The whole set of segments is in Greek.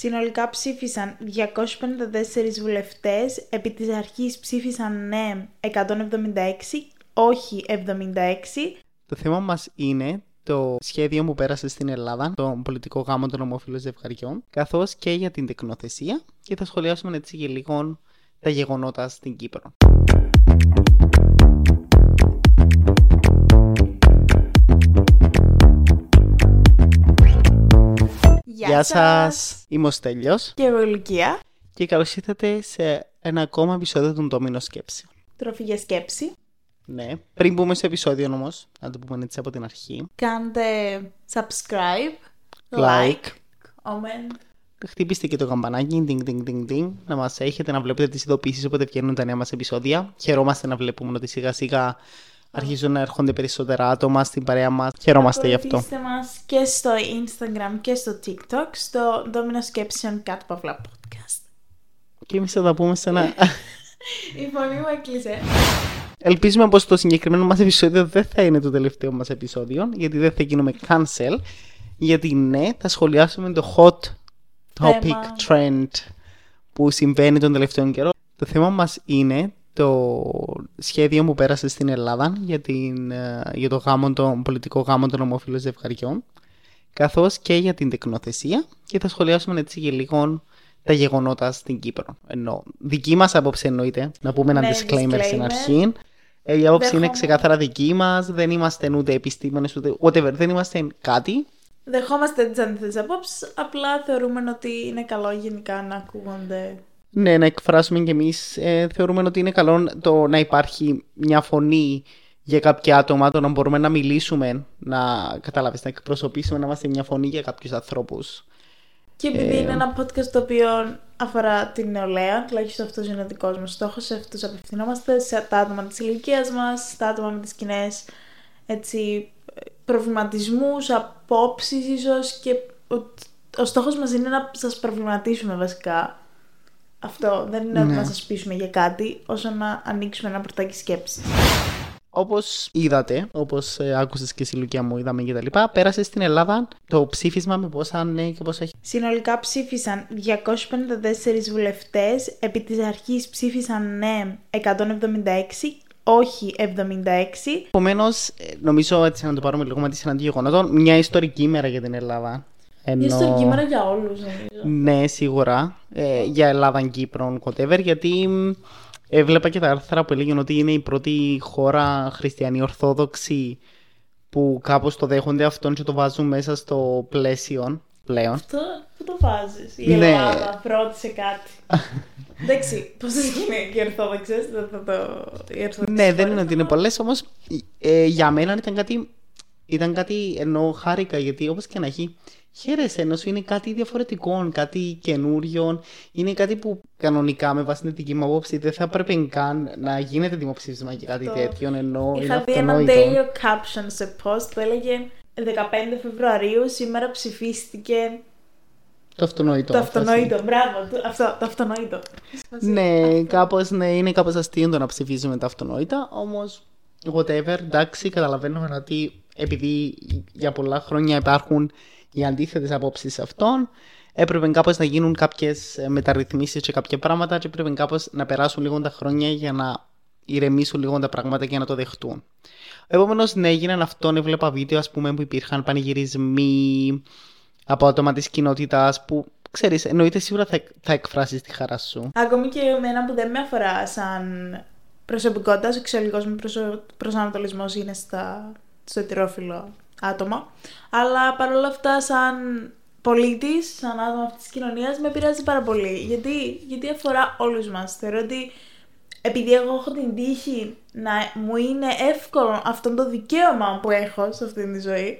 Συνολικά ψήφισαν 254 βουλευτές, επί της αρχής ψήφισαν ναι 176, όχι 76. Το θέμα μας είναι το σχέδιο που πέρασε στην Ελλάδα, το πολιτικό γάμο των ομόφυλων ζευγαριών, καθώς και για την τεκνοθεσία και θα σχολιάσουμε έτσι και λίγο τα γεγονότα στην Κύπρο. Γεια σας! Είμαι ο Στέλιος Και εγώ η Λουκία. και καλώς ήρθατε σε ένα ακόμα επεισόδιο του Ντόμινο Σκέψη. Τροφή για σκέψη. Ναι, πριν μπούμε στο επεισόδιο όμως, να το πούμε έτσι από την αρχή, Κάντε subscribe, Like. like, comment. χτυπήστε και το καμπανάκι, ding, ding, ding, ding, να μας έχετε να βλέπετε τις ειδοποιήσεις όποτε βγαίνουν τα νέα μας επεισόδια. Χαιρόμαστε να βλέπουμε ότι σιγά σιγά αρχίζουν να έρχονται περισσότερα άτομα στην παρέα μας. Χαιρόμαστε γι' αυτό. Ακολουθήστε μας και στο Instagram και στο TikTok, στο Domino Σκέψεων κάτω παύλα podcast. Και εμείς θα τα πούμε σε ένα... Η φωνή μου έκλεισε. Ελπίζουμε πως το συγκεκριμένο μας επεισόδιο δεν θα είναι το τελευταίο μας επεισόδιο, γιατί δεν θα γίνουμε cancel, γιατί ναι, θα σχολιάσουμε το hot topic Θέμα. trend που συμβαίνει τον τελευταίο καιρό. Το θέμα μας είναι το σχέδιο που πέρασε στην Ελλάδα για, την, ε, για το γάμο, τον πολιτικό γάμο των ομόφυλων ζευγαριών, καθώς και για την τεκνοθεσία και θα σχολιάσουμε έτσι και λίγο τα γεγονότα στην Κύπρο. Ενώ δική μας άποψη εννοείται, να πούμε ένα Ναι, disclaimer στην disclaimer. αρχή. Ε, η άποψη είναι Δέχομαι. ξεκάθαρα δική μας, δεν είμαστε ούτε επιστήμονες ούτε whatever, δεν είμαστε κάτι. Δεχόμαστε τις αντίθετες απόψεις, απλά θεωρούμε ότι είναι καλό γενικά να ακούγονται. Ναι, να εκφράσουμε κι εμείς ε, θεωρούμε ότι είναι καλό το να υπάρχει μια φωνή για κάποια άτομα, το να μπορούμε να μιλήσουμε, να καταλάβεις, να εκπροσωπήσουμε, να είμαστε μια φωνή για κάποιους ανθρώπους. Και επειδή Ε, είναι ένα podcast το οποίο αφορά την νεολαία, τουλάχιστον αυτός είναι ο δικός μας στόχος, σε αυτούς απευθυνόμαστε, σε τα άτομα της ηλικίας μας, στα άτομα με τις κοινέ έτσι, προβληματισμούς, απόψεις ίσως και ο, ο στόχος μας είναι να σας προβληματίσουμε βασικά. Αυτό δεν είναι Ναι. να σας πείσουμε για κάτι, όσο να ανοίξουμε ένα πορτάκι σκέψης. Όπως είδατε, όπως ε, άκουσες και εσύ Λουκία μου, είδαμε και τα λοιπά, πέρασε στην Ελλάδα το ψήφισμα με πόσα ναι και πόσα έχει. Συνολικά ψήφισαν 254 βουλευτές, επί της αρχής ψήφισαν ναι 176, όχι 76. Επομένως, νομίζω έτσι να το πάρουμε λίγο με τη συναντή γεγονότων, μια ιστορική ημέρα για την Ελλάδα. Ενώ... Είναι ιστορική μέρα για όλους νομίζω. Ναι, σίγουρα. Ε, για Ελλάδα, Κύπρο, whatever, γιατί μ, έβλεπα και τα άρθρα που έλεγαν ότι είναι η πρώτη χώρα χριστιανή ορθόδοξη που κάπως το δέχονται αυτόν και το βάζουν μέσα στο πλαίσιο πλέον. Αυτό που το βάζεις. Η Ναι. Ελλάδα πρώτη σε κάτι. Εντάξει, πόσες είναι και οι Ορθόδοξες, δεν θα το... οι Ορθόδοξες ναι, δεν χώρες. είναι ότι είναι πολλές, όμως ε, για μένα ήταν κάτι, ήταν κάτι ενώ χάρηκα, γιατί όπως και να έχει, χαίρεσαι ενώ σου είναι κάτι διαφορετικό, κάτι καινούριο, είναι κάτι που κανονικά με βάση την δική μου απόψη δεν θα έπρεπε καν να γίνεται δημοψήφισμα για κάτι Αυτό. τέτοιο, ενώ είναι Είχα δει ένα αυτονόητο. τέλειο caption σε post που έλεγε 15 Φεβρουαρίου σήμερα ψηφίστηκε Το αυτονόητο. το αυτό, αυτονόητο. Μπράβο, το- αυτό, το αυτονόητο. Ναι, κάπως, ναι, είναι κάπως αστείο το να ψηφίζουμε τα αυτονόητα, όμως whatever, εντάξει, καταλαβαίνουμε ότι επειδή για πολλά χρόνια υπάρχουν οι αντίθετες απόψεις σε αυτόν, έπρεπε κάπως να γίνουν κάποιες ε, μεταρρυθμίσεις και κάποια πράγματα και έπρεπε κάπως να περάσουν λίγο τα χρόνια για να ηρεμήσουν λίγο τα πράγματα και να το δεχτούν. Επομένω, ναι, έγιναν αυτόν, έβλεπα βίντεο ας πούμε που υπήρχαν πανηγυρισμοί από άτομα της κοινότητας που ξέρεις, εννοείται σίγουρα θα, θα εκφράσεις τη χαρά σου. Ακόμη και εμένα που δεν με αφορά σαν προσωπικότητας, ο σεξουαλικός μου προσω... προσανατολισμός είναι στα... στο ετερόφιλο άτομα. Αλλά παρόλα αυτά σαν πολίτης, σαν άτομα αυτής της κοινωνίας, με πειράζει πάρα πολύ. Γιατί, γιατί αφορά όλους μας. Θεωρώ ότι επειδή εγώ έχω την τύχη να μου είναι εύκολο αυτό το δικαίωμα που έχω σε αυτήν τη ζωή,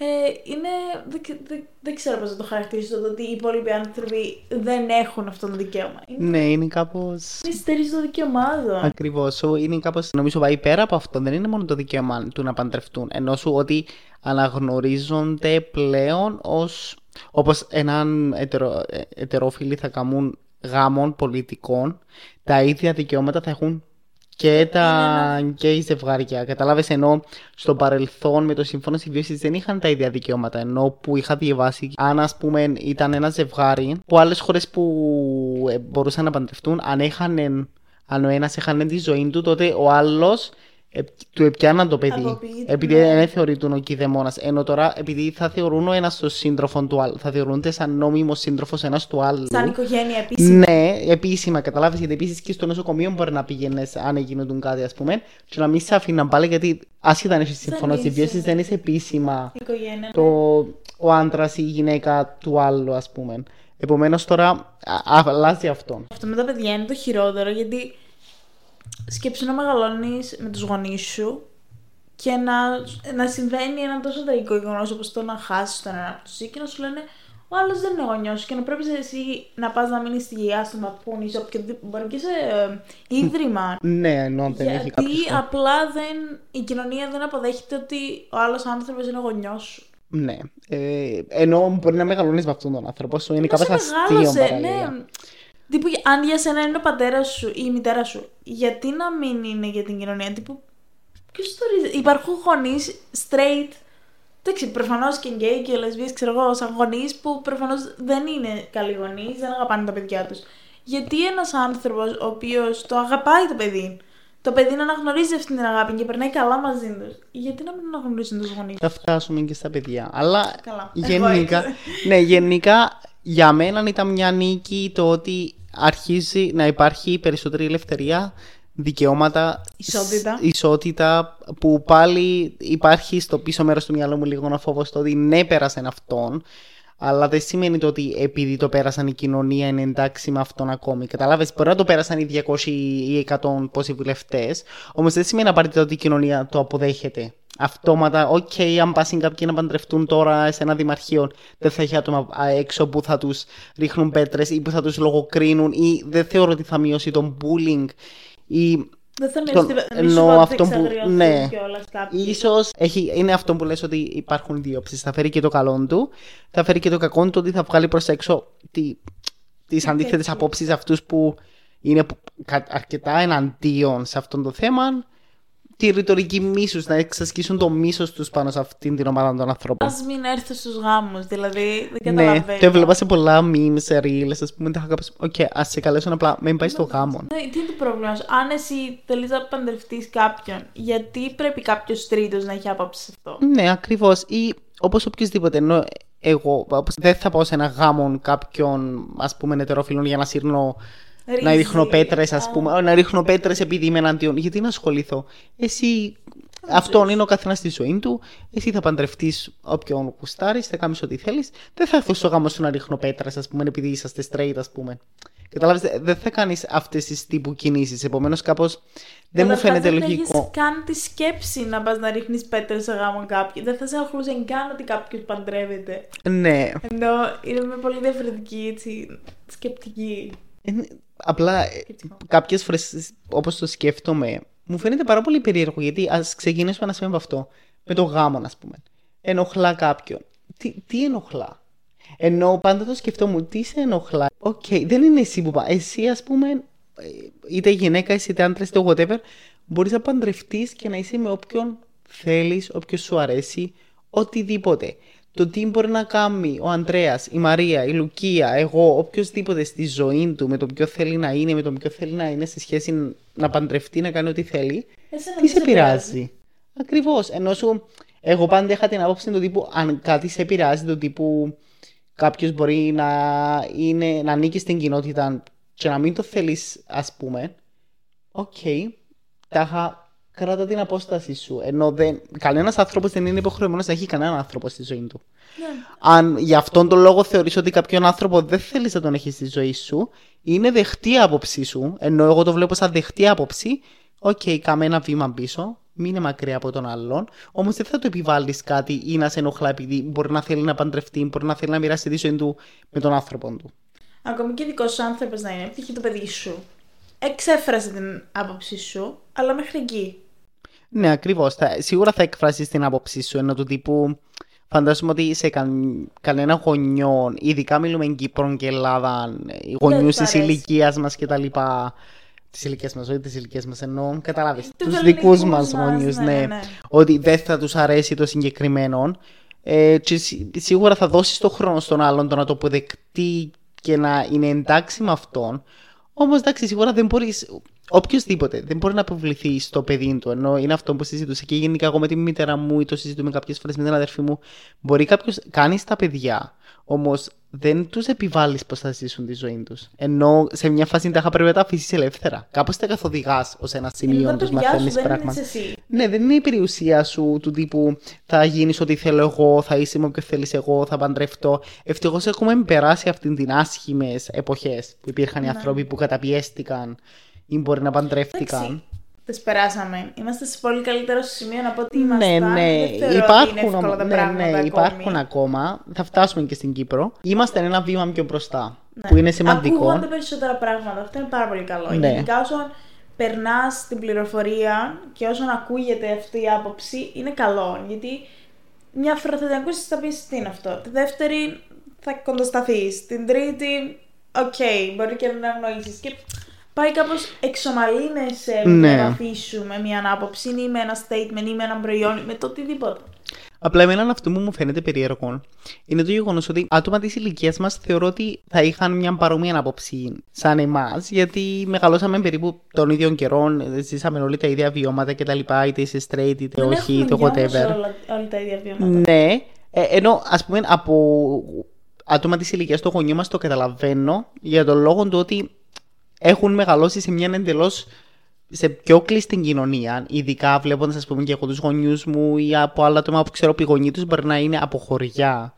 ε, είναι, δεν, δεν, δεν ξέρω πώς να το χαρακτηρίσω το ότι οι υπόλοιποι άνθρωποι δεν έχουν αυτό το δικαίωμα. Είναι Ναι, είναι κάπως... μυστέρης το δικαίωμά του. Ακριβώς. Είναι κάπως. Νομίζω πάει πέρα από αυτό. Δεν είναι μόνο το δικαίωμα του να παντρευτούν. Ενώ σου ότι αναγνωρίζονται πλέον ως. Όπως έναν ετερο, ε, ετερόφιλοι θα κάνουν γάμων πολιτικών, τα ίδια δικαιώματα θα έχουν και, τα... και οι ζευγάρια. Κατάλαβες ενώ στο παρελθόν με το σύμφωνο συμβίωση δεν είχαν τα ίδια δικαιώματα. Ενώ που είχα διαβάσει, αν ας πούμε ήταν ένα ζευγάρι, που άλλες χώρες που ε, μπορούσαν να παντρευτούν, αν, είχαν, αν ο ένας έχανε τη ζωή του, τότε ο άλλος ε, του επιάναν το παιδί. Αποποιείται, Επειδή ναι. δεν θεωρείται ο κηδεμόνας. Ενώ τώρα, επειδή θα θεωρούν ο ένας τον σύντροφο του άλλου, θα θεωρούνται σαν νόμιμο σύντροφος ένας του άλλου. Σαν οικογένεια επίσημα. Ναι, επίσημα, καταλάβεις. Γιατί επίσης και στο νοσοκομείο μπορεί να πήγαινε αν έγιναν κάτι, ας πούμε, και να μην σε αφήναν πάλι γιατί άσχετα αν έχεις σύμφωνο είσαι. συμβίωση, δεν είσαι επίσημα Οικογένεια. το, ο άντρας ή η γυναίκα του άλλου, ας πούμε. Επομένως τώρα α- αλλάζει αυτό. Αυτό με τα παιδιά είναι το χειρότερο γιατί σκέψου να μεγαλώνεις με τους γονείς σου και να, να συμβαίνει ένα τόσο τραγικό γεγονός όπως το να χάσεις τον ένα από τους και να σου λένε ο άλλος δεν είναι γονιός και να πρέπει εσύ να πας να μείνεις στη γειά στο μαπούν ή σε οποιοδήποτε. Μπορεί και σε ε, ίδρυμα. Ναι, ενώ δεν έχει γιατί κάποιο. απλά δεν, η κοινωνία δεν αποδέχεται ότι ο άλλος άνθρωπος είναι γονιός σου. Ναι. Ε, ενώ μπορεί να μεγαλώνεις με αυτόν τον άνθρωπο σου, είναι Να σε κάπω αστείο μεγάλωσε, παραλία. ναι. Τύπου, αν για σένα είναι ο πατέρας σου ή η μητέρα σου, γιατί να μην είναι για την κοινωνία; Τύπου, ποιος το ορίζει; Υπάρχουν γονείς straight. Εντάξει, προφανώς και γκέι και λεσβείε, ξέρω εγώ, σαν γονείς που προφανώς δεν είναι καλοί γονείς, δεν αγαπάνε τα παιδιά τους. Γιατί ένας άνθρωπος ο οποίος το αγαπάει το παιδί, το παιδί να αναγνωρίζει αυτή την αγάπη και περνάει καλά μαζί τους, γιατί να μην αναγνωρίζουν τους γονείς; Θα φτάσουμε και στα παιδιά. Αλλά Καλά. γενικά, Εγώ ναι, γενικά για μένα ήταν μια νίκη το ότι αρχίζει να υπάρχει περισσότερη ελευθερία, δικαιώματα, Ισότητα. σ- ισότητα που πάλι υπάρχει στο πίσω μέρος του μυαλού μου λίγο ένα φόβο στο ότι ναι πέρασαν αυτόν αλλά δεν σημαίνει το ότι επειδή το πέρασαν η κοινωνία είναι εντάξει με αυτόν ακόμη. Καταλάβες, μπορεί να το πέρασαν οι 200 ή 100 πόσοι βουλευτές, όμως δεν σημαίνει απαραίτητα ότι η κοινωνία το αποδέχεται. Αυτόματα, οκ, αν πάσουν κάποιοι να παντρευτούν τώρα σε ένα δημαρχείο, δεν θα έχει άτομα α, έξω που θα τους ρίχνουν πέτρες ή που θα τους λογοκρίνουν ή δεν θεωρώ ότι θα μειώσει το bullying ή Δεν θα Στον- μειώσει εννοώ τίποτα. Εννοώ αυτό αυτό που- που. ναι. Κιόλας κάποιοι. Ίσως έχει, είναι αυτό που λες ότι υπάρχουν δύο όψεις. Θα φέρει και το καλό του, θα φέρει και το κακό του ότι θα βγάλει προς έξω τις, τις αντίθετες τέτοιο. απόψεις αυτούς που είναι που- κα- αρκετά εναντίον σε αυτό το θέμα. Τη ρητορική μίσους, να εξασκήσουν το μίσος τους πάνω σε αυτήν την ομάδα των ανθρώπων. Α μην έρθω στους γάμους, δηλαδή δεν Ναι, καταλαβαίνω. το έβλεπα σε πολλά memes, reels, ας πούμε, τα είχα κάπως, οκ, ας σε καλέσουν απλά, μην πάει στο γάμο. Ναι, τι είναι το πρόβλημα σου; Αν εσύ θέλεις να παντρευτείς κάποιον, γιατί πρέπει κάποιος τρίτος να έχει άποψη σε αυτό; Ναι, ακριβώς. Ή όπως οποιοδήποτε. Ενώ εγώ όπως δεν θα πάω σε ένα γάμο κάποιον ας πούμε ετερόφυλων για να σύρνω. Να Ρύζι. ρίχνω πέτρες, ας Α. πούμε. Να ρίχνω πέτρες επειδή είμαι εναντίον. Γιατί να ασχοληθώ; Εσύ. Αυτόν είναι ο καθένας στη ζωή του. Εσύ θα παντρευτείς όποιον κουστάρει, θα κάνεις ό,τι θέλεις. Δεν θα έρθω στο γάμο σου να ρίχνω πέτρες, ας πούμε, επειδή είσαστε straight, ας πούμε. Κατάλαβες, δεν θα κάνεις αυτές τις τύπου κινήσεις. Επομένως, κάπως δεν μου Καταρχάς, φαίνεται δεν λογικό. έχεις καν τη σκέψη να πας να ρίχνεις πέτρες σε γάμο κάποιου. Δεν θα σε ενοχλούσε καν ότι κάποιος παντρεύεται. Ναι, Ενώ είναι με πολύ διαφορετική έτσι, σκεπτική. Είναι- απλά κάποιες φορές όπως το σκέφτομαι, μου φαίνεται πάρα πολύ περίεργο γιατί ας ξεκινήσουμε να σημαίνει από αυτό. Με το γάμο, ας πούμε. Ενοχλά κάποιον. Τι, τι ενοχλά; Ενώ πάντα το σκεφτόμουν, τι σε ενοχλά; Οκ, δεν είναι εσύ που πάει. Εσύ, ας πούμε, ε, είτε γυναίκα, είσαι είτε άντρα, είτε whatever, μπορείς να παντρευτείς και να είσαι με όποιον θέλεις, όποιο σου αρέσει, οτιδήποτε. Το τι μπορεί να κάνει ο Ανδρέας, η Μαρία, η Λουκία, εγώ, οποιοδήποτε στη ζωή του, με τον ποιο θέλει να είναι, με τον ποιο θέλει να είναι σε σχέση να παντρευτεί, να κάνει ό,τι θέλει, Εσένα τι δεν σε πειράζει; Ακριβώς. Ενώ σου, εγώ πάντα είχα την άποψη του τύπου, αν κάτι σε πειράζει, του τύπου κάποιος μπορεί να, είναι, να ανήκει στην κοινότητα και να μην το θέλεις, ας πούμε. Οκ. Τάχα, κράτα την απόσταση σου. Εννοώ δεν, κανένας άνθρωπος δεν είναι υποχρεωμένος να έχει κανέναν άνθρωπο στη ζωή του. Ναι. Αν για αυτόν τον λόγο θεωρείς ότι κάποιον άνθρωπο δεν θέλεις να τον έχεις στη ζωή σου, είναι δεχτή η άποψή σου, εννοώ εγώ το βλέπω σαν δεχτή άποψη, οκ, κάμε ένα βήμα πίσω, μην είναι μακριά από τον άλλον, όμως δεν θα του επιβάλλεις κάτι ή να σε ενοχλά επειδή μπορεί να θέλει να παντρευτεί, μπορεί να θέλει να μοιράσει τη ζωή του με τον άνθρωπο του. Ακόμη και δικός σου άνθρωπος να είναι, π.χ. το παιδί σου. Εξέφρασε την άποψή σου, αλλά μέχρι εκεί. Ναι, ακριβώς. Σίγουρα θα εκφράσεις την άποψή σου ενώ του τύπου. Φαντάζομαι ότι σε καν, κανένα γονιό, ειδικά μιλούμε Κύπρο και Ελλάδα, οι γονιούς τους της αρέσει. ηλικίας μας κτλ. της ηλικίας μας, όχι της ηλικίας μας, εννοώ καταλάβεις. Τους Τους ελληνικούς δικούς μας μας, γονιούς, ναι, ναι, ναι, ναι. Ότι δεν θα τους αρέσει το συγκεκριμένο. Ε, και σι- σίγουρα θα δώσεις το χρόνο στον άλλον το να το αποδεκτεί και να είναι εντάξει με αυτόν. Όμως εντάξει, σίγουρα δεν μπορεί. Οποιοδήποτε δεν μπορεί να αποβληθεί στο παιδί του. Ενώ είναι αυτό που συζητούσα και γενικά εγώ με τη μητέρα μου ή το συζητούμε κάποιες φορές με την αδερφή μου. Μπορεί κάποιο. Κάνεις τα παιδιά. Όμως δεν τους επιβάλλεις πώς θα ζήσουν τη ζωή τους. Ενώ σε μια φάση τα πρέπει να τα αφήσει ελεύθερα. Κάπως τα καθοδηγάς ως ένα Είναι σημείο τα τους παιδιά σου, μαθαίνει δεν είναι πράγματα. εσύ. Ναι, δεν είναι η περιουσία σου του τύπου θα γίνεις ό,τι θέλω εγώ, θα είσαι με όποιο θέλεις εγώ, θα παντρευτώ. Ευτυχώς έχουμε περάσει αυτήν την άσχημες εποχές που υπήρχαν οι Ναι. άνθρωποι που καταπιέστηκαν ή μπορεί να παντρεύτηκαν. Εντάξει, τις περάσαμε. Είμαστε σε πολύ καλύτερο σημείο από ότι ήμασταν. Ναι, ναι, Δεν θεωρώ υπάρχουν, ότι είναι εύκολα τα ναι, πράγματα ναι, ακόμη. υπάρχουν ακόμα. Θα φτάσουμε και στην Κύπρο. Είμαστε ένα βήμα πιο μπροστά. Ναι. Που είναι σημαντικό. Ακούγονται περισσότερα πράγματα. Αυτό είναι πάρα πολύ καλό. Ναι. Γενικά, όσον περνάς την πληροφορία και όσον ακούγεται αυτή η άποψη, είναι καλό. Γιατί μια φορά θα την ακούσεις, θα πεις τι είναι αυτό. Τη δεύτερη θα κοντοσταθείς. Την τρίτη, οκ, μπορεί και να αγνοήσεις. Και πάει κάπως εξομαλύνεσαι Ναι. να αφήσουμε μια άποψη ή με ένα statement ή με ένα προϊόν ή με το οτιδήποτε. Απλά εμένα αυτό που μου φαίνεται περίεργο είναι το γεγονός ότι άτομα της ηλικίας μας θεωρώ ότι θα είχαν μια παρόμοια άποψη σαν εμάς, γιατί μεγαλώσαμε περίπου των ίδιων καιρών, ζήσαμε όλοι τα ίδια βιώματα κτλ. είτε είσαι straight είτε Δεν όχι, είτε έχουμε όμως whatever. όλα, όλα τα ίδια βιώματα. Ναι, ε, ενώ ας πούμε από άτομα της ηλικίας του γονιού μας το καταλαβαίνω για τον λόγο του ότι έχουν μεγαλώσει σε μια εντελώς σε πιο κλειστή κοινωνία, ειδικά βλέποντας, ας πούμε, και εγώ τους γονιούς μου ή από άλλα άτομα που ξέρω που οι γονεί τους μπορεί να είναι από χωριά.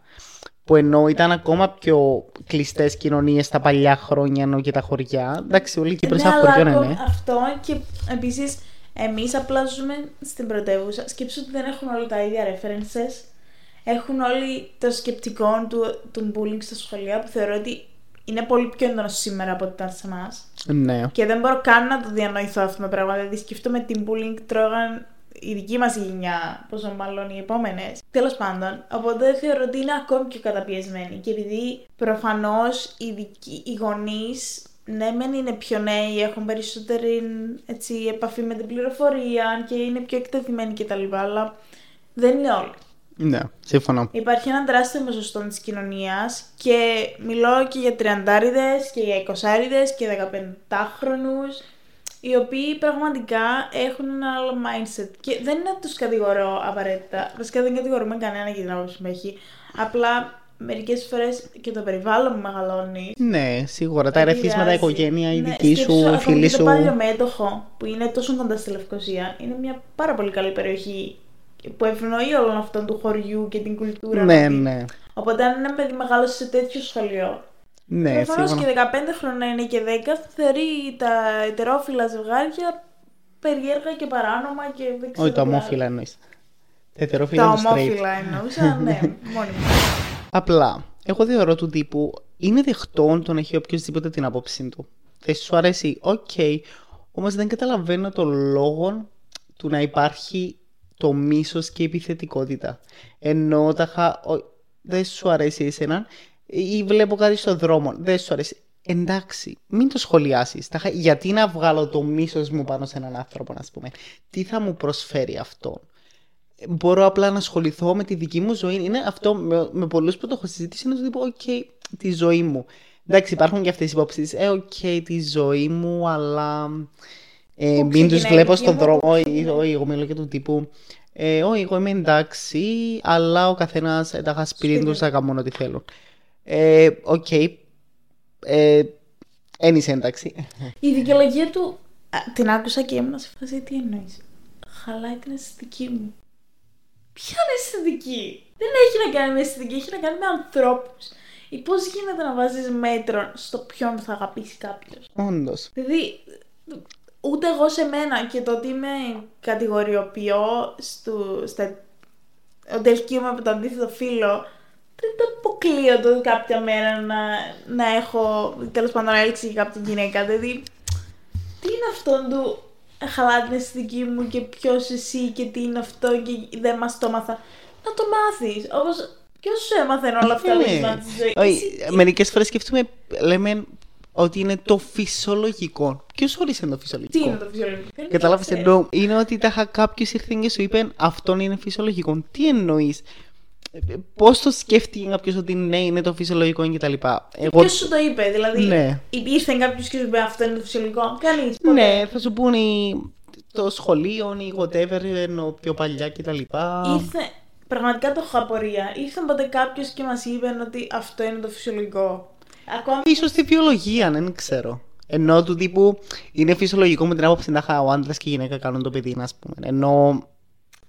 Που ενώ ήταν ακόμα πιο κλειστές κοινωνίες τα παλιά χρόνια ενώ και τα χωριά. Εντάξει, όλοι οι Κύπροι ναι, σαν αλλά χωριό ακόμη είναι. αυτό και επίσης εμείς απλά ζούμε στην πρωτεύουσα. Σκέψου ότι δεν έχουν όλα τα ίδια references. Έχουν όλοι το σκεπτικό του, του bullying στα σχολεία που θεωρώ ότι είναι πολύ πιο έντονος σήμερα από ό,τι ήταν σε εμάς. Ναι. Και δεν μπορώ καν να το διανοηθώ αυτό το πράγμα. Δηλαδή, σκέφτομαι την bullying τρώγαν η δική μας γενιά, πόσο μάλλον οι επόμενες. Τέλος πάντων, οπότε θεωρώ ότι είναι ακόμη πιο καταπιεσμένοι. Και επειδή προφανώς οι, δικοί- οι γονείς, ναι, μεν είναι πιο νέοι, έχουν περισσότερη έτσι, επαφή με την πληροφορία και είναι πιο εκτεθειμένοι κτλ. Αλλά δεν είναι όλοι. Ναι, σύμφωνα. Υπάρχει ένα τεράστιο ποσοστό της κοινωνίας και μιλώ και για τριαντάριδες και για εικοσάριδες και δεκαπεντάχρονους οι οποίοι πραγματικά έχουν ένα άλλο mindset και δεν είναι να τους κατηγορώ απαραίτητα, βασικά δεν κατηγορούμε κανένα για την άποψη που έχει, απλά μερικές φορές και το περιβάλλον που μεγαλώνει Ναι, σίγουρα. Τα ερεθίσματα, η επηρεάζει. οικογένεια, η Ναι, δική σκέψου, σου, η ακόμη φίλη και σου. Το παλιό μέτοχο που είναι τόσο κοντά στη Λευκοσία είναι μια πάρα πολύ καλή περιοχή που ευνοεί όλον αυτόν του χωριού και την κουλτούρα. Ναι, να πει. ναι. Οπότε αν ένα παιδί μεγάλωσε σε τέτοιο σχολείο, Ναι, προφανώς σίγουρα. και 15 χρόνια είναι και 10, θα θεωρεί τα ετερόφιλα ζευγάρια περίεργα και παράνομα και δεν ξέρω. Όχι, τα τι άλλο. ομόφυλα εννοείς. Τα Τα ετερόφυλα είναι straight. ομόφυλα εννοούσα, ναι, μόνοι μου. Απλά, εγώ θεωρώ του τύπου είναι δεχτό το να έχει οποιοδήποτε την άποψή του. Δεν σου αρέσει, οκ. Όμως δεν καταλαβαίνω το λόγο του να υπάρχει το μίσος και η επιθετικότητα. Εννοώ τάχα... ο- δεν σου αρέσει εσένα ή βλέπω κάτι στον δρόμο, δεν σου αρέσει. Εντάξει, μην το σχολιάσεις. Τάχα- Γιατί να βγάλω το μίσος μου πάνω σε έναν άνθρωπο, να πούμε. Τι θα μου προσφέρει αυτό; Μπορώ απλά να ασχοληθώ με τη δική μου ζωή. Είναι αυτό με, με πολλούς που το έχω συζητήσει. Είναι το τύπο, OK, τη ζωή μου. Εντάξει, υπάρχουν και αυτές οι υπόψεις. Ε, OK, τη ζωή μου, αλλά. Ε, Πού μην τους ξεκινάει η βλέπω δική στον μου, δρόμο. πού Όχι, ξεκινάει. όχι, εγώ μιλώ και του τύπου. Ε, όχι, εγώ είμαι εντάξει, αλλά ο καθένας τα σπίτι Σπίτι τους του. θα κάνουν ό,τι θέλουν. Ε, Οκ. Ε, εν είσαι εντάξει. Η δικαιολογία του α, την άκουσα και ήμουν σε φάση τι εννοείς; Χαλάει την αισθητική μου. Ποια είναι αισθητική; Δεν έχει να κάνει με αισθητική, έχει να κάνει με ανθρώπους. Ή πώς γίνεται να βάζεις μέτρο στο ποιον θα αγαπήσει κάποιος; Όντως. Δηλαδή, ούτε εγώ σε μένα και το ότι με κατηγοριοποιώ στο, στα, ότι ελκύομαι από το αντίθετο φίλο, δεν το αποκλείω το κάποια μέρα να, να έχω, τέλος πάντων, έλξη για κάποια γυναίκα. Δηλαδή, τι είναι αυτό του χαλά την αισθητική μου και ποιος εσύ και τι είναι αυτό και δεν μας το έμαθα. Να το μάθεις. Όπως, ποιος σου έμαθε όλα αυτά Ναι. τα τη ζωής; Όχι, μερικές φορές σκέφτομαι, λέμε, ότι είναι το φυσιολογικό. Ποιος όρισε το φυσιολογικό; Τι είναι το φυσιολογικό; κανείς Κατάλαβες δεν εννοώ. Είναι ότι τάχα κάποιος ήρθε και σου είπε αυτό είναι φυσιολογικό. Τι εννοείς; Πώς το σκέφτηκε κάποιος ότι ναι, είναι το φυσιολογικό κτλ. Εγώ. Ποιος σου το είπε, δηλαδή. Ναι. Ήρθε κάποιος και σου είπε αυτό είναι το φυσιολογικό. Κανεί. Ναι, θα σου πούνε οι- το σχολείο ή whatever, ενώ πιο παλιά κτλ. Ήρθε. Πραγματικά το έχω απορία. Ήρθε ποτέ κάποιος και μας είπε ότι αυτό είναι το φυσιολογικό; Ακόμα Ίσως στη βιολογία, δεν ξέρω. Ενώ του τύπου είναι φυσιολογικό με την άποψη να ο άντρα και η γυναίκα κάνουν το παιδί, α πούμε. Ενώ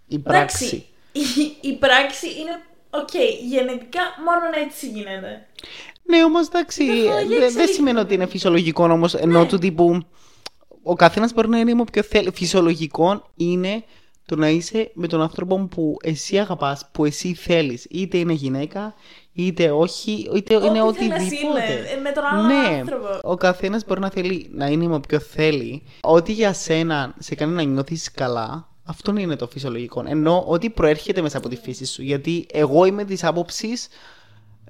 η πράξη. Εντάξει, η, η πράξη είναι. Οκ, γενετικά μόνο έτσι γίνεται. Ναι, όμως εντάξει, τεχνολογία δεν δεν εξελίσσεται. σημαίνει ότι είναι φυσιολογικό όμως. Εννοώ Ναι. του τύπου ο καθένας μπορεί να είναι με όποιο θέλει. Φυσιολογικό είναι το να είσαι με τον άνθρωπο που εσύ αγαπάς, που εσύ θέλεις. Είτε είναι γυναίκα, είτε όχι, είτε είναι Ό,τι θέλει να οτιδήποτε. είναι, ε, με τον άλλον ναι, άνθρωπο. ο καθένας μπορεί να θέλει να είναι με όποιο θέλει. Ό,τι για σένα σε κάνει να νιώθεις καλά, αυτό είναι το φυσιολογικό. Εννοώ ό,τι προέρχεται μέσα από τη φύση σου. Γιατί εγώ είμαι της άποψης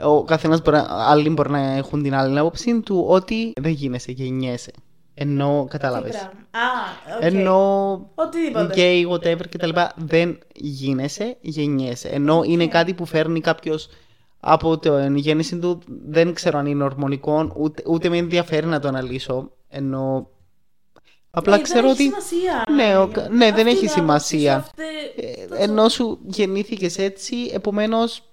ο καθένας μπορεί, να- άλλοι μπορεί να έχουν την άλλη άποψη του ότι δεν γίνεσαι, γεννιέσαι. Ενώ Τι κατάλαβε. πράγμα. Α, οκ. Ενώ Οτιδήποτε. γκέι, whatever κτλ. δεν γίνεσαι, γεννιέσαι. Ενώ είναι κάτι που φέρνει κάποιος από την γέννηση του, δεν ξέρω αν είναι ορμονικό, ούτε, ούτε με ενδιαφέρει να το αναλύσω. Ενώ απλά Ε, ξέρω δεν ότι. έχει σημασία. Ναι, ο- ναι, δεν Αυτή έχει είναι η άποψη σημασία. σου, αυτή- Ε, τόσο- ενώ σου γεννήθηκες έτσι, επομένως.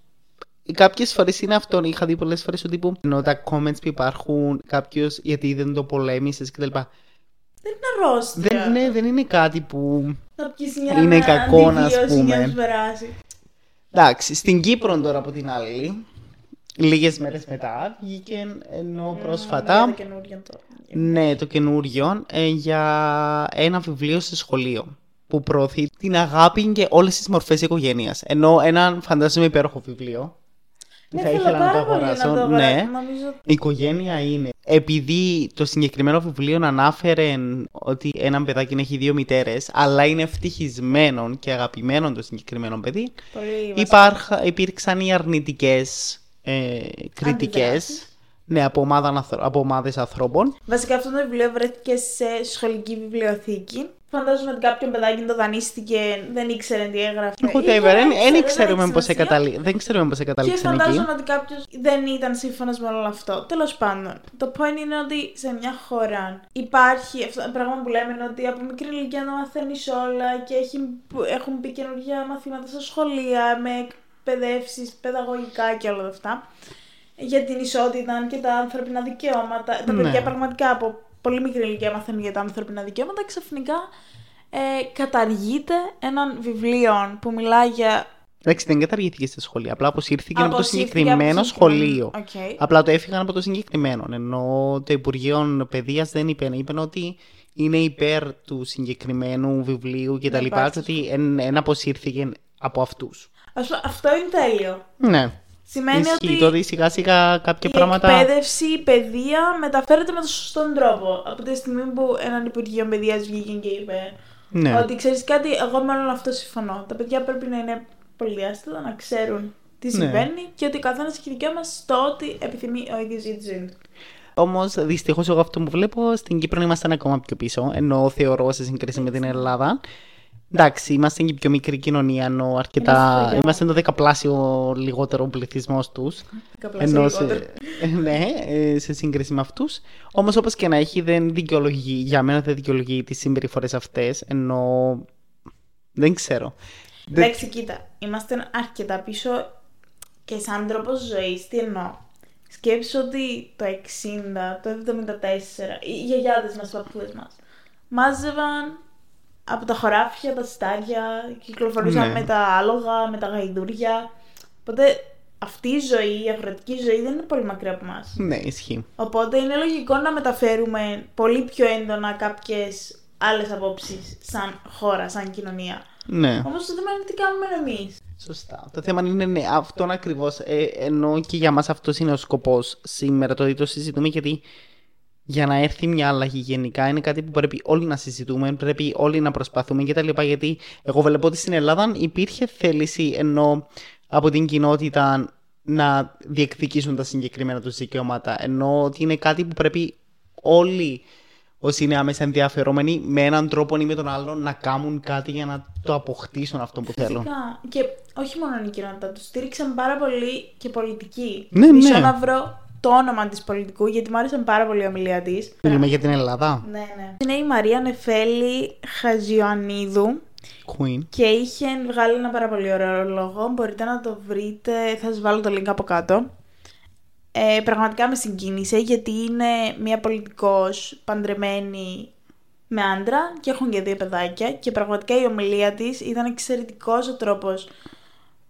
Κάποιες φορές είναι αυτό. Είχα δει πολλές φορές του τύπου. Ενώ τα comments που υπάρχουν, κάποιος γιατί δεν το πολέμησες κτλ. Δεν είναι αρρώστια. Δεν, ναι, δεν είναι κάτι που. Θα πιεις μια Είναι κακό, να αντιβίωση πούμε. Εντάξει, στην Κύπρο τώρα από την άλλη, λίγες μέρες μετά, βγήκε ενώ Για πρόσφατα. το καινούριο τώρα. Ναι, το καινούριο ε, για ένα βιβλίο σε σχολείο που προωθεί την αγάπη και όλες τις μορφές οικογένειας. Ενώ ένα φαντάζομαι υπέροχο βιβλίο. Ναι, θα θέλω ήθελα να το πάρα πολύ αγοράσω. το αγοράσω. ναι. Νομίζω Η οικογένεια είναι. Επειδή το συγκεκριμένο βιβλίο ανάφερε ότι ένα παιδάκι έχει δύο μητέρες, αλλά είναι ευτυχισμένο και αγαπημένο το συγκεκριμένο παιδί, πολύ βασικό. Υπάρχα, υπήρξαν οι αρνητικές ε, κριτικές Αντιδράσεις. ναι, από, ομάδα, ανθρω- από ομάδες ανθρώπων. Βασικά αυτό το βιβλίο βρέθηκε σε σχολική βιβλιοθήκη. Φαντάζομαι ότι κάποιον παιδάκι το δανείστηκε, δεν ήξερε τι έγραφε. Whatever, Ή δεν δεν δεν ήξερε, ξέρουμε έχει πώς σημασία. εκαταλεί- δεν ξέρουμε πώς Και καταλήξαν εκεί. φαντάζομαι ότι κάποιος δεν ήταν σύμφωνος με όλο αυτό. Τέλος πάντων, το point είναι ότι σε μια χώρα υπάρχει αυτό το πράγμα που λέμε είναι ότι από μικρή ηλικία να μαθαίνεις όλα και έχει, που έχουν μπει καινούργια μαθήματα στα σχολεία με εκπαιδεύσεις παιδαγωγικά και όλα αυτά. Για την ισότητα και τα ανθρώπινα δικαιώματα. Τα Ναι. παιδιά πραγματικά από πολύ μικρή ηλικία μαθαίνουν για τα ανθρώπινα δικαιώματα. Ξαφνικά ε, καταργείται έναν βιβλίο που μιλάει για Εντάξει, δεν καταργήθηκε στα σχολεία. Απλά αποσύρθηκε από το Αποσύρθηκε συγκεκριμένο από το συγκεκριμένο- σχολείο. Οκ. Απλά το έφυγαν από το συγκεκριμένο. Εννοώ το Υπουργείο Παιδείας δεν είπε. Είπε ότι είναι υπέρ του συγκεκριμένου βιβλίου κτλ. υπάρξει. Και ότι εν, εν αποσύρθηκε από αυτούς. Ας πούμε, αυτό είναι τέλειο. Ναι. Σημαίνει Ισχύει ότι το ότι σιγά σιγά κάποια η πράγματα. εκπαίδευση, η παιδεία μεταφέρεται με τον σωστό τρόπο. Από τη στιγμή που έναν Υπουργείο Παιδείας βγήκε και είπε Ναι. ότι ξέρεις κάτι, εγώ με όλο αυτό συμφωνώ. Τα παιδιά πρέπει να είναι πολύ άστατα, να ξέρουν τι Ναι. συμβαίνει και ότι ο καθένας έχει δικαίωμα στο ότι επιθυμεί ο ίδιος για τη ζωή του. Όμως, δυστυχώς, εγώ αυτό που βλέπω στην Κύπρο ήμασταν ακόμα πιο πίσω. Ενώ θεωρώ σε σύγκριση με την Ελλάδα. Εντάξει, είμαστε και πιο μικρή κοινωνία, ενώ αρκετά. Είμαστε χωριά. Είμαστε το δεκαπλάσιο λιγότερο πληθυσμός τους. Καπλάσια λιγότερο. σε, ναι, ε, σε σύγκριση με αυτούς. Όμως, όπως και να έχει, δεν δικαιολογεί, για μένα δεν δικαιολογεί τις συμπεριφορές αυτές. Ενώ. Δεν ξέρω. Δεν- Εντάξει, κοίτα, είμαστε αρκετά πίσω και σαν τρόπος ζωής. Τι εννοώ. Σκέψου ότι το 60, το 74, οι γιαγιάδες μας, οι παππούδες μας, μάζευαν από τα χωράφια, τα στάρια, κυκλοφορούσαν Ναι. με τα άλογα, με τα γαϊδούρια. Οπότε αυτή η ζωή, η αγροτική ζωή δεν είναι πολύ μακριά από εμάς. Ναι, ισχύει. Οπότε είναι λογικό να μεταφέρουμε πολύ πιο έντονα κάποιες άλλες απόψεις σαν χώρα, σαν κοινωνία. Ναι. Όμως το θέμα είναι τι κάνουμε εμείς. Σωστά. Το θέμα είναι ναι, αυτόν ακριβώς. Ε, ενώ και για μας αυτός είναι ο σκοπός σήμερα το ότι το συζητούμε, γιατί για να έρθει μια αλλαγή γενικά είναι κάτι που πρέπει όλοι να συζητούμε, πρέπει όλοι να προσπαθούμε κτλ. Γιατί εγώ βλέπω ότι στην Ελλάδα υπήρχε θέληση ενώ από την κοινότητα να διεκδικήσουν τα συγκεκριμένα τους δικαιώματα. Ενώ ότι είναι κάτι που πρέπει όλοι όσοι είναι άμεσα ενδιαφερόμενοι με έναν τρόπο ή με τον άλλον να κάνουν κάτι για να το αποκτήσουν αυτό που θέλουν. Φυσικά. Και όχι μόνο η κοινότητα, τους στήριξαν πάρα πολύ και πολιτικοί. Ναι, ναι. Μισό να βρω το όνομα της πολιτικού, γιατί μου άρεσε πάρα πολύ η ομιλία της. Μιλούμε για την Ελλάδα. Ναι, ναι. Είναι η Μαρία Νεφέλη Χαζιωαννίδου Queen. και είχε βγάλει ένα πάρα πολύ ωραίο λόγο. Μπορείτε να το βρείτε, θα σας βάλω το link από κάτω. Ε, πραγματικά με συγκίνησε γιατί είναι μια πολιτικός παντρεμένη με άντρα και έχουν και δύο παιδάκια και πραγματικά η ομιλία της ήταν εξαιρετικός ο τρόπος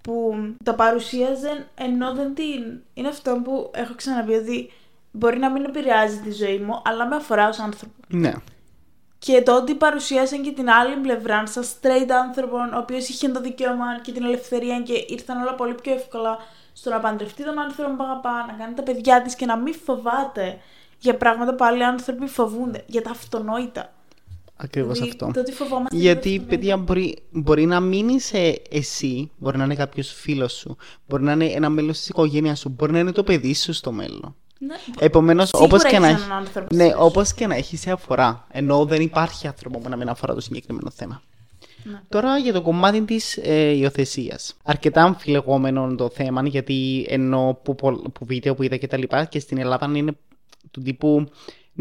που τα παρουσίαζε ενώ δεν την... Είναι αυτό που έχω ξαναπεί ότι μπορεί να μην επηρεάζει τη ζωή μου αλλά με αφορά ως άνθρωπο. Ναι. Και το ότι παρουσίασαν και την άλλη πλευρά σαν straight άνθρωπον, ο οποίος είχε το δικαίωμα και την ελευθερία και ήρθαν όλα πολύ πιο εύκολα στο να παντρευτεί τον άνθρωπο που αγαπά, να κάνει τα παιδιά της και να μην φοβάται για πράγματα που άλλοι άνθρωποι φοβούνται. Για τα αυτονόητα. Ακριβώς Δηλαδή, αυτό. Το ότι φοβόμαστε. για τα Γιατί, αυτονόητα. παιδιά, μπορεί, μπορεί να μην είσαι εσύ, μπορεί να είναι κάποιος φίλος σου, μπορεί να είναι ένα μέλος της οικογένειας σου, μπορεί να είναι το παιδί σου στο μέλλον. Ναι. Επομένως, Σίγουρα όπως και, έχεις να έναν έχει. άνθρωπο στη Ναι, ζωή σου. όπως και να έχει, σε αφορά. Ενώ δεν υπάρχει άνθρωπο που να μην αφορά το συγκεκριμένο θέμα. Ναι. Τώρα για το κομμάτι της ε, υιοθεσίας. Αρκετά αμφιλεγόμενο το θέμα, γιατί ενώ που, πο- που βίντεο που είδα και τα λοιπά και στην Ελλάδα είναι του τύπου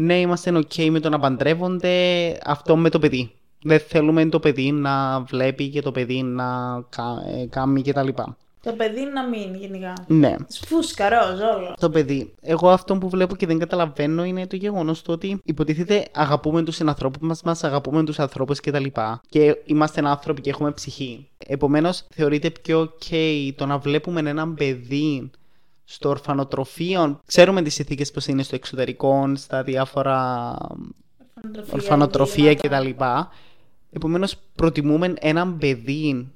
ναι, είμαστε ok με το να παντρεύονται αυτό με το παιδί. Δεν θέλουμε το παιδί να βλέπει και το παιδί να κα- ε, κάνει και τα λοιπά. Το παιδί να μείνει γενικά. Ναι. Φούσκα, ροζ, όλο. Το παιδί. Εγώ αυτό που βλέπω και δεν καταλαβαίνω είναι το γεγονός του ότι υποτίθεται αγαπούμε τους συνανθρώπους μας, μας αγαπούμε τους ανθρώπους κτλ. Και είμαστε άνθρωποι και έχουμε ψυχή. Επομένως, θεωρείται πιο ok το να βλέπουμε έναν παιδί στο ορφανοτροφείο. Ξέρουμε τις συνθήκες πώς είναι στο εξωτερικό, στα διάφορα ορφανοτροφία κτλ. Επομένως, προτιμούμε έναν παιδί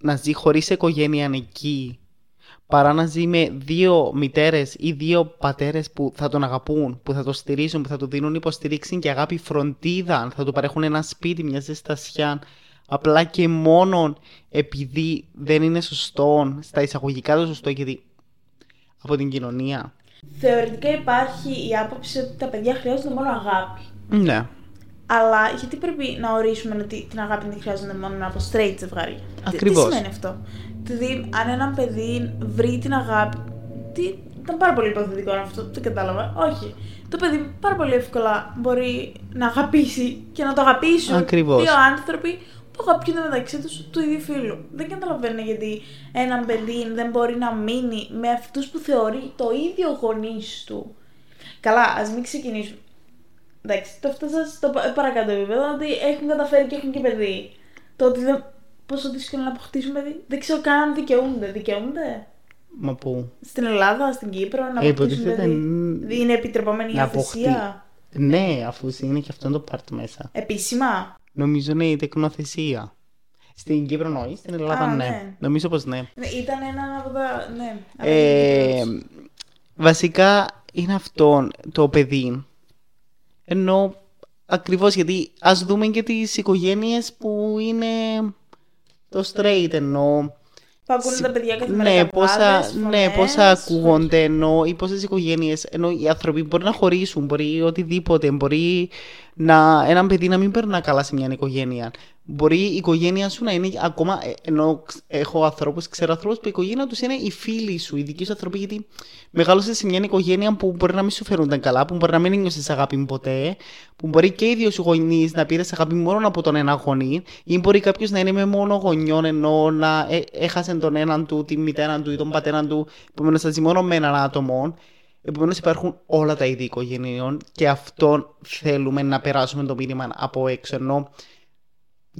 να ζει χωρίς οικογένεια εκεί παρά να ζει με δύο μητέρες ή δύο πατέρες που θα τον αγαπούν, που θα τον στηρίζουν, που θα του δίνουν υποστήριξη και αγάπη φροντίδα, θα του παρέχουν ένα σπίτι, μια ζεστασιά, απλά και μόνο επειδή δεν είναι σωστό, στα εισαγωγικά το σωστό, γιατί από την κοινωνία. Θεωρητικά υπάρχει η άποψη ότι τα παιδιά χρειάζονται μόνο αγάπη. Ναι. Αλλά γιατί πρέπει να ορίσουμε ότι την αγάπη δεν χρειάζονται μόνο από straight ζευγάρια. Τι- Ακριβώς. Τι σημαίνει αυτό; Δηλαδή, αν ένα παιδί βρει την αγάπη. Τι, ήταν πάρα πολύ υποθετικό αυτό, δεν κατάλαβα. Όχι. Το παιδί πάρα πολύ εύκολα μπορεί να αγαπήσει και να το αγαπήσουν Ακριβώς. δύο άνθρωποι που αγαπιούνται μεταξύ τους του ίδιου φίλου. Δεν καταλαβαίνω γιατί ένα παιδί δεν μπορεί να μείνει με αυτούς που θεωρεί το ίδιο γονείς του. Καλά, ας μην ξεκινήσουμε. Εντάξει, το φτάσα στο πα- παρακάτω επίπεδο ότι έχουν καταφέρει και έχουν και παιδί. Το ότι δεν. Πόσο δύσκολο να αποκτήσουν παιδί. Δεν ξέρω καν αν δικαιούνται. Δικαιούνται; Μα πού; Στην Ελλάδα, στην Κύπρο, να Ε, αποκτήσουν υποτίθεται παιδί. ν- Είναι επιτρεπόμενη η να υιοθεσία. Ναι, αφού είναι και αυτό το part μέσα. Επίσημα. Νομίζω είναι η τεκνοθεσία. Στην Κύπρο νόη, στην Ελλάδα Α, ναι. ναι. Νομίζω πως ναι. Ναι, Ήταν ένα από τα. Ναι. από τα Ε, Κύπρος. βασικά είναι αυτό το παιδί. Ενώ ακριβώς γιατί ας δούμε και τις οικογένειες που είναι το straight ενώ Που ακούνε τα παιδιά κάθε μέρα. ναι, καπάδες, πόσα, ναι, φωνές. πόσα ακούγονται ενώ οι πόσες οικογένειες ενώ οι άνθρωποι μπορεί να χωρίσουν, μπορεί οτιδήποτε, μπορεί να, έναν παιδί να μην περνά καλά σε μια οικογένεια. Μπορεί η οικογένεια σου να είναι ακόμα, ε, ενώ ξ- έχω ανθρώπους, ξέρω ανθρώπους που η οικογένεια τους είναι οι φίλοι σου, οι δικοί σου άνθρωποι, γιατί μεγάλωσες σε μια οικογένεια που μπορεί να μην σου φέρουν καλά, που μπορεί να μην νιώσεις αγάπη ποτέ, που μπορεί και οι δύο σου γονείς να πήρες αγάπη μόνο από τον ένα γονεί, ή μπορεί κάποιος να είναι με μόνο γονιών ενώ να ε, έχασε τον έναν του, τη μητέρα του ή τον πατέρα του, επομένως θα ζει μόνο με έναν άτομο. Επομένως υπάρχουν όλα τα είδη οικογενειών και αυτό θέλουμε να περάσουμε το μήνυμα από έξω. Ενώ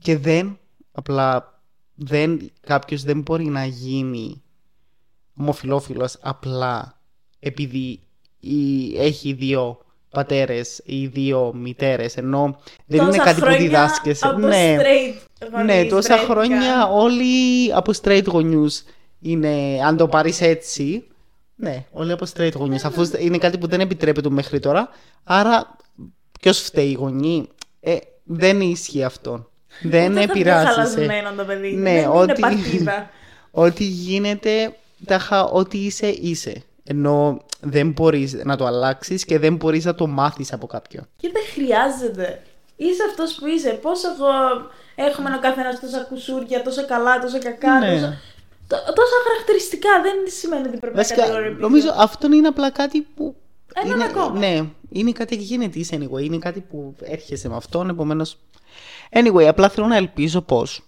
και δεν, απλά δεν, κάποιος δεν μπορεί να γίνει ομοφιλόφιλος απλά επειδή η- έχει δύο πατέρες ή δύο μητέρες ενώ δεν είναι Τόσα κάτι που χρόνια διδάσκεσαι. Από ναι, straight γονείς ναι, τόσα βρέθηκαν. χρόνια όλοι από straight γονιούς είναι, αν το πάρεις έτσι, ναι, όλοι από straight γονείς, αφού είναι κάτι που δεν επιτρέπεται μέχρι τώρα, άρα ποιος φταίει η γονείς, ε, δεν ισχύει αυτό. Δεν Ούτε θα βγει επηρεάζει. χαλασμένο το παιδί. Ναι, δεν είναι ότι- παρτίδα. Ό,τι γίνεται, τάχα, ό,τι είσαι, είσαι. Ενώ δεν μπορείς να το αλλάξεις και δεν μπορείς να το μάθεις από κάποιον. Και δεν χρειάζεται. Είσαι αυτός που είσαι. Πώς εγώ έχουμε ο καθένας τόσα κουσούρια, τόσα καλά, τόσα κακά, Ναι. τόσα... τό- Τόσα χαρακτηριστικά δεν σημαίνει ότι πρέπει να Βασικά, κατηγορηθεί. νομίζω αυτό είναι απλά κάτι που. Έναν είναι, ακόμα. Ναι, είναι κάτι γενετή anyway. Είναι κάτι που έρχεσαι με αυτόν. Επομένως. Anyway, απλά θέλω να ελπίζω πως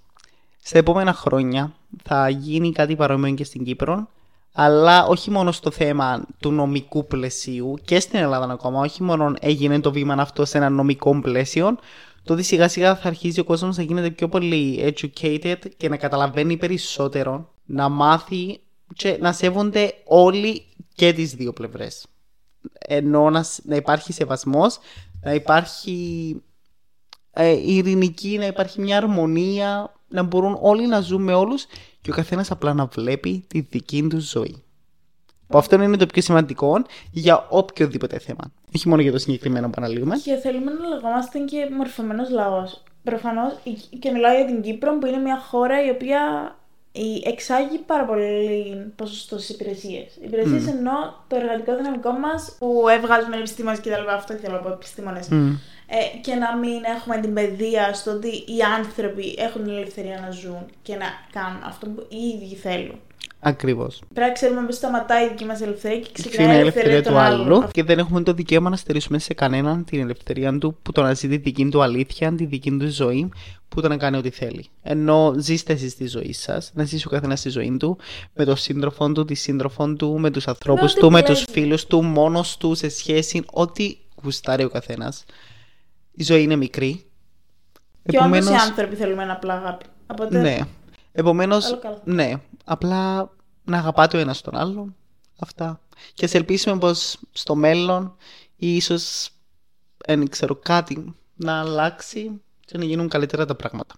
στα επόμενα χρόνια θα γίνει κάτι παρόμοιο και στην Κύπρο. Αλλά όχι μόνο στο θέμα του νομικού πλαισίου και στην Ελλάδα ακόμα. Όχι μόνο έγινε το βήμα αυτό σε ένα νομικό πλαίσιο. Το ότι σιγά σιγά θα αρχίσει ο κόσμος να γίνεται πιο πολύ educated και να καταλαβαίνει περισσότερο, να μάθει και να σέβονται όλοι και τις δύο πλευρές. Ενώ να, σ- να υπάρχει σεβασμός, να υπάρχει ε, ειρηνική, να υπάρχει μια αρμονία, να μπορούν όλοι να ζουν με όλους και ο καθένας απλά να βλέπει τη δική του ζωή. Που αυτό είναι το πιο σημαντικό για οποιοδήποτε θέμα. Όχι μόνο για το συγκεκριμένο που αναλύουμε. Και θέλουμε να λεγόμαστε και μορφωμένος λαός. Προφανώς και μιλάω για την Κύπρο που είναι μια χώρα η οποία η- εξάγει πάρα πολύ ποσοστός στις υπηρεσίες. Οι υπηρεσίες ενώ το εργατικό δυναμικό μας που έβγαζουμε επιστήμονες και τα λοιπά, αυτό θέλω να πω επιστήμονες. Ε, και να μην έχουμε την παιδεία στο ότι οι άνθρωποι έχουν την ελευθερία να ζουν και να κάνουν αυτό που οι ίδιοι θέλουν. Ακριβώς. Πρέπει να ξέρουμε πώ σταματάει η δική μας ελευθερία και ξεκινάει Ξεκινάει η η ελευθερία, ελευθερία του των άλλων. άλλου και δεν έχουμε το δικαίωμα να στερήσουμε σε κανέναν την ελευθερία του που το να ζει τη δική του αλήθεια, τη δική του ζωή, που το να κάνει ό,τι θέλει. Ενώ ζήστε εσείς τη ζωή σας, να ζήσει ο καθένας τη ζωή του, με τον σύντροφο του, τη σύντροφο του, με τους ανθρώπους ό,τι του, με τους επιλέγει. φίλους του, μόνος του, σε σχέση, ό,τι γουστάρει ο καθένας. Η ζωή είναι μικρή. Και όντως οι Επομένως- άνθρωποι θέλουμε ένα απλά αγάπη. Οπότε ναι. Επομένως, Άλλο καλό. ναι. Απλά να αγαπάτε ο ένας τον άλλον. Αυτά. Και σε ελπίσουμε πως στο μέλλον ή ίσως δεν ξέρω κάτι να αλλάξει και να γίνουν καλύτερα τα πράγματα.